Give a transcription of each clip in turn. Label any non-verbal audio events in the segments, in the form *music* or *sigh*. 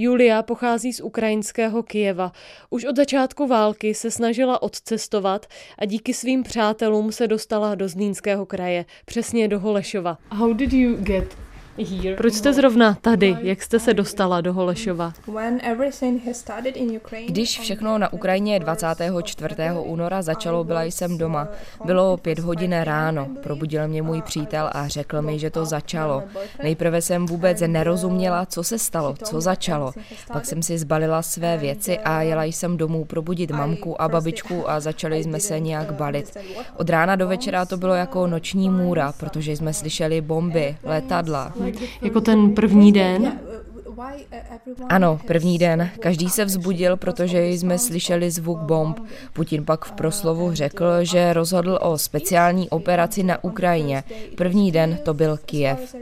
Julia pochází z ukrajinského Kijeva. Už od začátku války se snažila odcestovat a díky svým přátelům se dostala do Zlínského kraje, přesně do Holešova. How did you get proč jste zrovna tady? Jak jste se dostala do Holešova? Když všechno na Ukrajině 24. února začalo, byla jsem doma. Bylo pět hodin ráno. Probudil mě můj přítel a řekl mi, že to začalo. Nejprve jsem vůbec nerozuměla, co se stalo, co začalo. Pak jsem si zbalila své věci a jela jsem domů probudit mamku a babičku a začali jsme se nějak balit. Od rána do večera to bylo jako noční můra, protože jsme slyšeli bomby, letadla. Jako ten první den? Ano, první den. Každý se vzbudil, protože jsme slyšeli zvuk bomb. Putin pak v proslovu řekl, že rozhodl o speciální operaci na Ukrajině. První den to byl Kijev.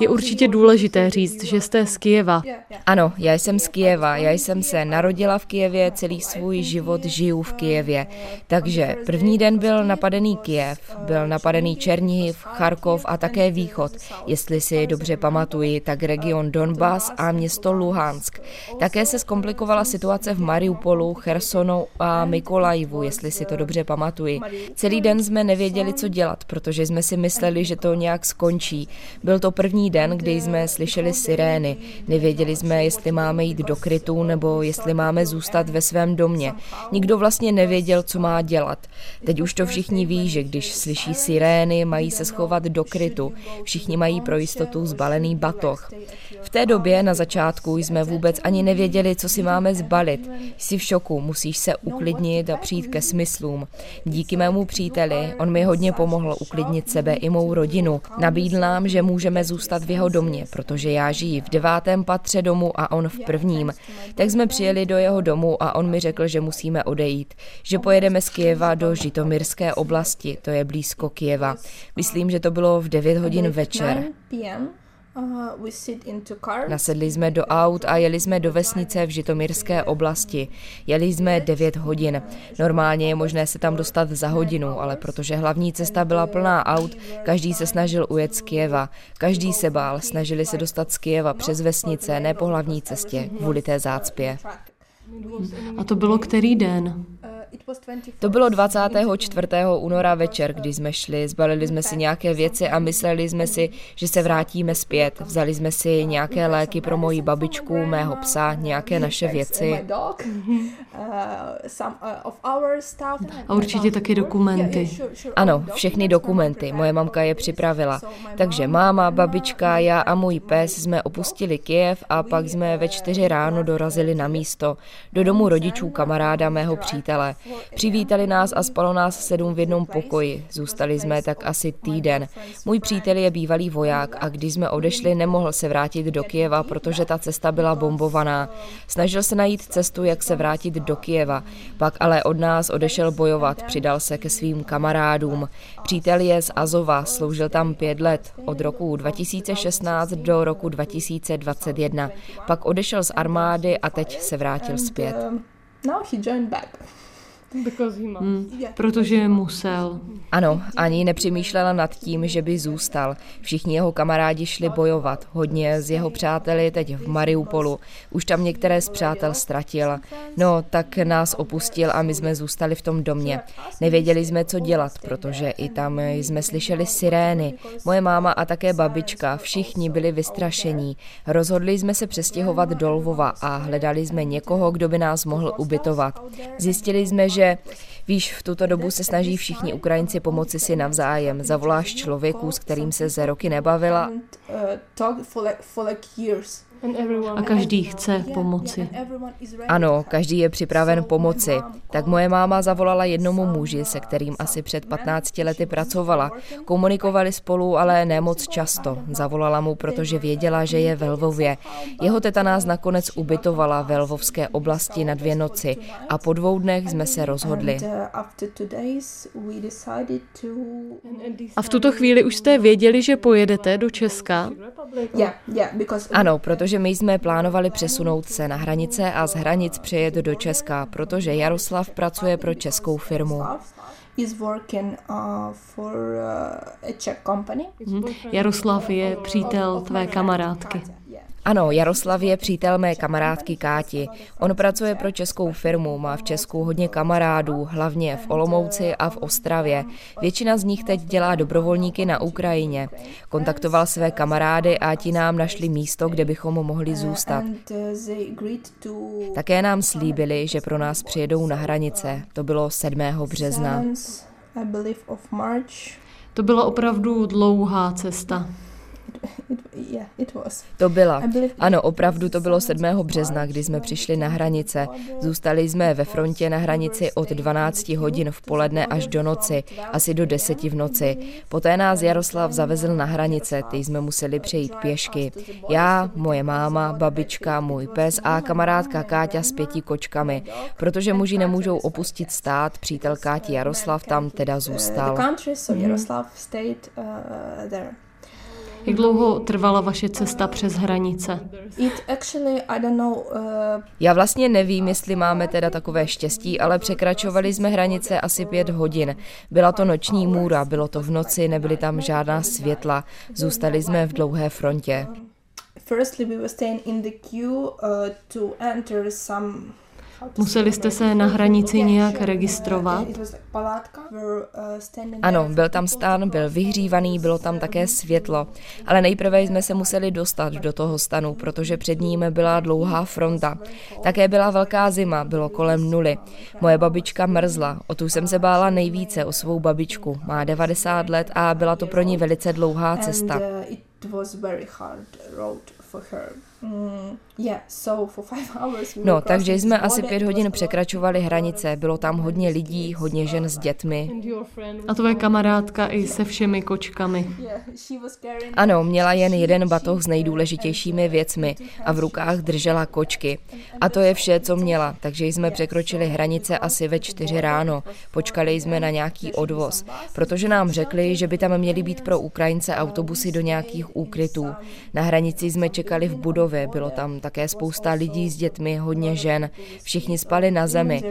Je určitě důležité říct, že jste z Kijeva. Ano, já jsem z Kijeva. Já jsem se narodila v Kijevě, celý svůj život žiju v Kijevě. Takže první den byl napadený Kijev, byl napadený Černihiv, Charkov a také Východ. Jestli si dobře pamatuji, tak region Donbass a město Luhansk. Také se zkomplikovala situace v Mariupolu, Chersonu a Mikolajivu, jestli si to dobře pamatuji. Celý den jsme nevěděli, co dělat, protože jsme si mysleli, že to nějak skončí. Byl to první den, kdy jsme slyšeli sirény. Nevěděli jsme, jestli máme jít do krytu nebo jestli máme zůstat ve svém domě. Nikdo vlastně nevěděl, co má dělat. Teď už to všichni ví, že když slyší sirény, mají se schovat do krytu. Všichni mají pro jistotu zbalený batoh. V té době na začátku jsme vůbec ani nevěděli, co si máme zbalit. Jsi v šoku, musíš se uklidnit a přijít ke smyslům. Díky mému příteli, on mi hodně pomohl uklidnit sebe i mou rodinu. Nabídl nám, že můžeme zůstat v jeho domě, protože já žiji v devátém patře domu a on v prvním. Tak jsme přijeli do jeho domu a on mi řekl, že musíme odejít, že pojedeme z Kijeva do Žitomírské oblasti, to je blízko Kijeva. Myslím, že to bylo v 9 hodin večer. Nasedli jsme do aut a jeli jsme do vesnice v Žitomírské oblasti. Jeli jsme 9 hodin. Normálně je možné se tam dostat za hodinu, ale protože hlavní cesta byla plná aut, každý se snažil ujet z Kijeva. Každý se bál, snažili se dostat z Kijeva přes vesnice, ne po hlavní cestě, kvůli té zácpě. A to bylo který den? To bylo 24. února večer, když jsme šli, zbalili jsme si nějaké věci a mysleli jsme si, že se vrátíme zpět. Vzali jsme si nějaké léky pro moji babičku, mého psa, nějaké naše věci. A určitě taky dokumenty. Ano, všechny dokumenty. Moje mamka je připravila. Takže máma, babička, já a můj pes jsme opustili Kiev a pak jsme ve čtyři ráno dorazili na místo, do domu rodičů kamaráda mého přítele. Přivítali nás a spalo nás sedm v jednom pokoji. Zůstali jsme tak asi týden. Můj přítel je bývalý voják a když jsme odešli, nemohl se vrátit do Kijeva, protože ta cesta byla bombovaná. Snažil se najít cestu, jak se vrátit do Kijeva. Pak ale od nás odešel bojovat, přidal se ke svým kamarádům. Přítel je z Azova, sloužil tam pět let, od roku 2016 do roku 2021. Pak odešel z armády a teď se vrátil zpět. Now he joined back. Hmm, protože musel. Ano, ani nepřemýšlela nad tím, že by zůstal. Všichni jeho kamarádi šli bojovat. Hodně z jeho přátel je teď v Mariupolu. Už tam některé z přátel ztratil. No, tak nás opustil a my jsme zůstali v tom domě. Nevěděli jsme, co dělat, protože i tam jsme slyšeli sirény. Moje máma a také babička, všichni byli vystrašení. Rozhodli jsme se přestěhovat do Lvova a hledali jsme někoho, kdo by nás mohl ubytovat. Zjistili jsme, že že víš, v tuto dobu se snaží všichni Ukrajinci pomoci si navzájem. Zavoláš člověku, s kterým se ze roky nebavila. A každý chce pomoci. Ano, každý je připraven pomoci. Tak moje máma zavolala jednomu muži, se kterým asi před 15 lety pracovala. Komunikovali spolu, ale ne moc často. Zavolala mu, protože věděla, že je ve Lvově. Jeho teta nás nakonec ubytovala ve Lvovské oblasti na dvě noci a po dvou dnech jsme se rozhodli. A v tuto chvíli už jste věděli, že pojedete do Česka? Ano, protože my jsme plánovali přesunout se na hranice a z hranic přejet do Česka, protože Jaroslav pracuje pro českou firmu. Uh, mhm. Jaroslav je přítel tvé kamarádky. Ano, Jaroslav je přítel mé kamarádky Káti. On pracuje pro českou firmu, má v Česku hodně kamarádů, hlavně v Olomouci a v Ostravě. Většina z nich teď dělá dobrovolníky na Ukrajině. Kontaktoval své kamarády a ti nám našli místo, kde bychom mohli zůstat. Také nám slíbili, že pro nás přijedou na hranice. To bylo 7. března. To byla opravdu dlouhá cesta. To byla. Ano, opravdu to bylo 7. března, kdy jsme přišli na hranice. Zůstali jsme ve frontě na hranici od 12 hodin v poledne až do noci, asi do 10 v noci. Poté nás Jaroslav zavezl na hranice, ty jsme museli přejít pěšky. Já, moje máma, babička, můj pes a kamarádka Káťa s pěti kočkami. Protože muži nemůžou opustit stát, přítel Káti Jaroslav tam teda zůstal. Jak dlouho trvala vaše cesta přes hranice? Uh, Já vlastně nevím, jestli máme teda takové štěstí, ale překračovali jsme hranice asi pět hodin. Byla to noční můra, bylo to v noci, nebyly tam žádná světla. Zůstali jsme v dlouhé frontě. Firstly, we were staying in the queue uh, to enter some Museli jste se na hranici nějak registrovat? Ano, byl tam stan, byl vyhřívaný, bylo tam také světlo, ale nejprve jsme se museli dostat do toho stanu, protože před ním byla dlouhá fronta. Také byla velká zima, bylo kolem nuly. Moje babička mrzla, o tu jsem se bála nejvíce o svou babičku. Má 90 let a byla to pro ní velice dlouhá cesta. Mm, *laughs* no, takže jsme asi pět hodin překračovali hranice. Bylo tam hodně lidí, hodně žen s dětmi. A tvoje kamarádka i se všemi kočkami. Ano, měla jen jeden batoh s nejdůležitějšími věcmi a v rukách držela kočky. A to je vše, co měla, takže jsme překročili hranice asi ve čtyři ráno. Počkali jsme na nějaký odvoz, protože nám řekli, že by tam měly být pro Ukrajince autobusy do nějakých úkrytů. Na hranici jsme čekali v budově, bylo tam také spousta lidí s dětmi, hodně žen. Všichni spali na zemi.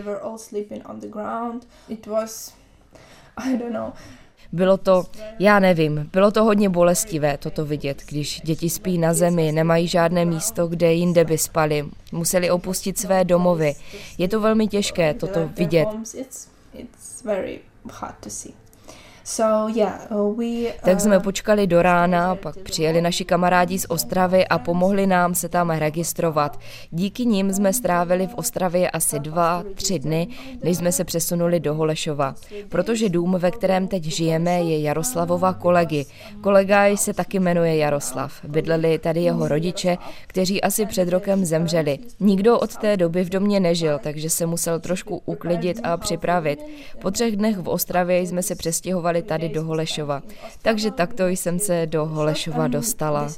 Bylo to, já nevím, bylo to hodně bolestivé toto vidět, když děti spí na zemi, nemají žádné místo, kde jinde by spali, museli opustit své domovy. Je to velmi těžké toto vidět. Uh, tak jsme uh, počkali do rána, pak přijeli naši kamarádi z Ostravy a pomohli nám se tam registrovat. Díky nim jsme strávili v Ostravě asi dva, tři dny, než jsme se přesunuli do Holešova. Protože dům, ve kterém teď žijeme, je Jaroslavova kolegy. Kolega se taky jmenuje Jaroslav. Bydleli tady jeho rodiče, kteří asi před rokem zemřeli. Nikdo od té doby v domě nežil, takže se musel trošku uklidit a připravit. Po třech dnech v Ostravě jsme se přestěhovali přijeli tady do Holešova. Takže takto jsem se do Holešova dostala.